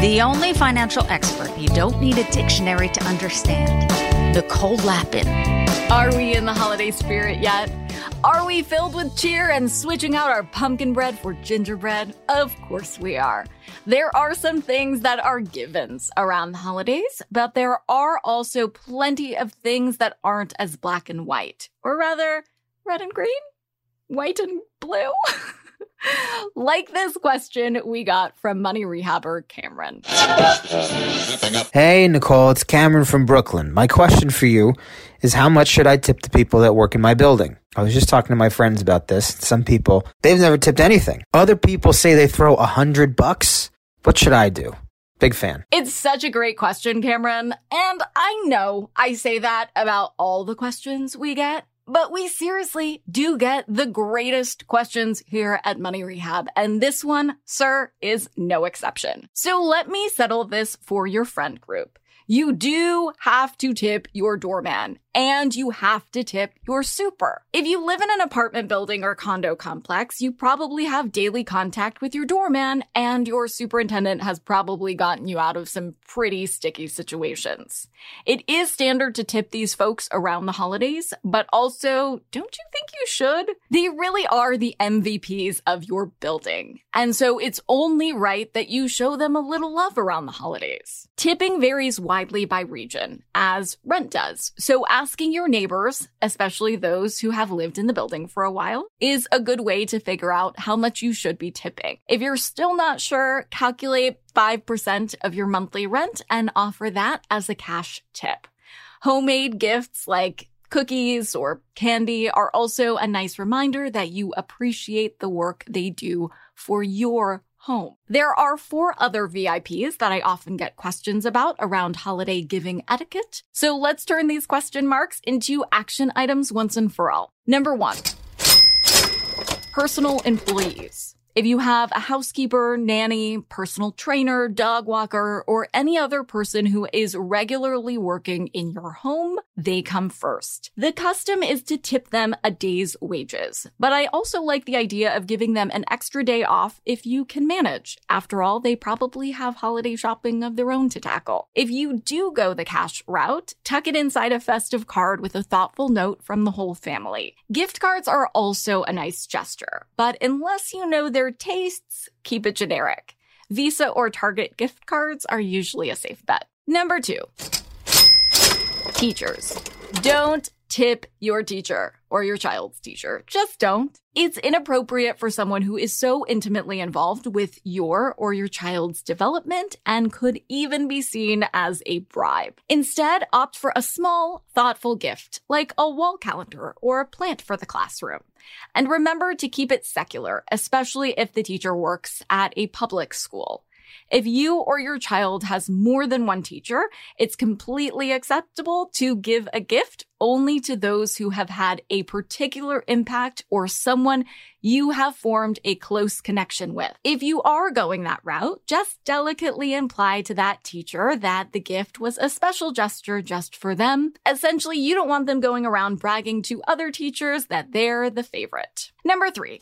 The only financial expert you don't need a dictionary to understand. Nicole Lapin. Are we in the holiday spirit yet? Are we filled with cheer and switching out our pumpkin bread for gingerbread? Of course we are. There are some things that are givens around the holidays, but there are also plenty of things that aren't as black and white. Or rather, red and green? White and blue? like this question we got from money rehabber Cameron. Hey, Nicole, it's Cameron from Brooklyn. My question for you is how much should I tip the people that work in my building? I was just talking to my friends about this. Some people, they've never tipped anything. Other people say they throw a hundred bucks. What should I do? Big fan. It's such a great question, Cameron. And I know I say that about all the questions we get, but we seriously do get the greatest questions here at Money Rehab. And this one, sir, is no exception. So let me settle this for your friend group. You do have to tip your doorman and you have to tip your super. If you live in an apartment building or condo complex, you probably have daily contact with your doorman and your superintendent has probably gotten you out of some pretty sticky situations. It is standard to tip these folks around the holidays, but also, don't you think you should? They really are the MVPs of your building. And so it's only right that you show them a little love around the holidays. Tipping varies widely by region, as rent does. So asking your neighbors, especially those who have lived in the building for a while, is a good way to figure out how much you should be tipping. If you're still not sure, calculate 5% of your monthly rent and offer that as a cash tip. Homemade gifts like cookies or candy are also a nice reminder that you appreciate the work they do for your home. There are four other VIPs that I often get questions about around holiday giving etiquette. So let's turn these question marks into action items once and for all. Number one, personal employees. If you have a housekeeper, nanny, personal trainer, dog walker, or any other person who is regularly working in your home, they come first. The custom is to tip them a day's wages, but I also like the idea of giving them an extra day off if you can manage. After all, they probably have holiday shopping of their own to tackle. If you do go the cash route, tuck it inside a festive card with a thoughtful note from the whole family. Gift cards are also a nice gesture, but unless you know their tastes, keep it generic. Visa or Target gift cards are usually a safe bet. Number two, teachers. Don't tip your teacher or your child's teacher. Just don't. It's inappropriate for someone who is so intimately involved with your or your child's development and could even be seen as a bribe. Instead, opt for a small, thoughtful gift like a wall calendar or a plant for the classroom. And remember to keep it secular, especially if the teacher works at a public school. If you or your child has more than one teacher, it's completely acceptable to give a gift only to those who have had a particular impact or someone you have formed a close connection with. If you are going that route, just delicately imply to that teacher that the gift was a special gesture just for them. Essentially, you don't want them going around bragging to other teachers that they're the favorite. Number three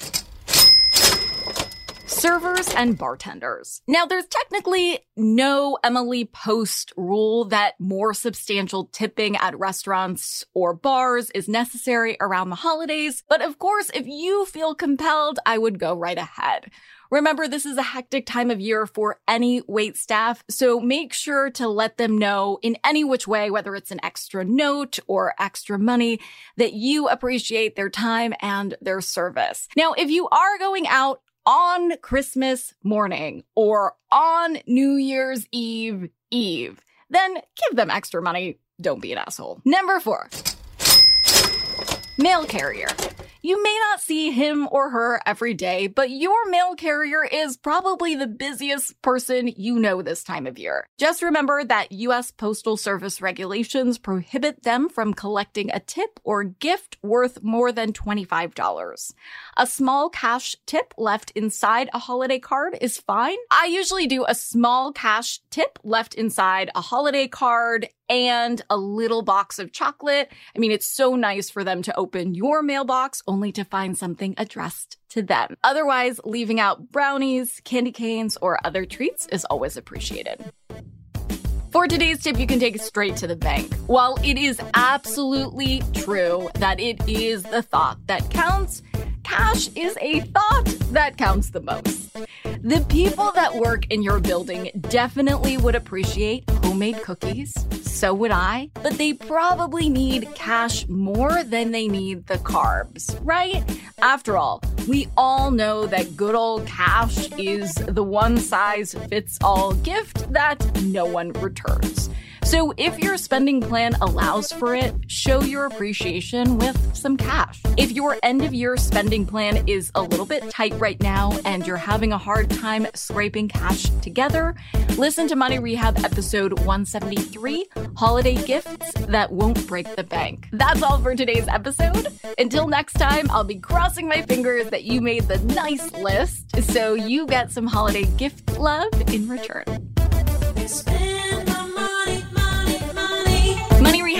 servers and bartenders. Now, there's technically no Emily Post rule that more substantial tipping at restaurants or bars is necessary around the holidays, but of course, if you feel compelled, I would go right ahead. Remember, this is a hectic time of year for any wait staff, so make sure to let them know in any which way, whether it's an extra note or extra money, that you appreciate their time and their service. Now, if you are going out on Christmas morning or on New Year's Eve Eve, then give them extra money. Don't be an asshole. Number four. Mail carrier. You may not see him or her every day, but your mail carrier is probably the busiest person you know this time of year. Just remember that U.S. Postal Service regulations prohibit them from collecting a tip or gift worth more than $25. A small cash tip left inside a holiday card is fine. I usually do a small cash tip left inside a holiday card and a little box of chocolate. I mean, it's so nice for them to open your mailbox only to find something addressed to them. Otherwise, leaving out brownies, candy canes, or other treats is always appreciated. For today's tip, you can take it straight to the bank. While it is absolutely true that it is the thought that counts, cash is a thought that counts the most. The people that work in your building definitely would appreciate homemade cookies. So would I. But they probably need cash more than they need the carbs, right? After all, we all know that good old cash is the one size fits all gift that no one returns. So if your spending plan allows for it, show your appreciation with some cash. If your end of year spending plan is a little bit tight right now and you're having a hard time scraping cash together, listen to Money Rehab episode 173 Holiday Gifts That Won't Break the Bank. That's all for today's episode. Until next time, I'll be crossing my fingers that you made the nice list so you get some holiday gift love in return. Money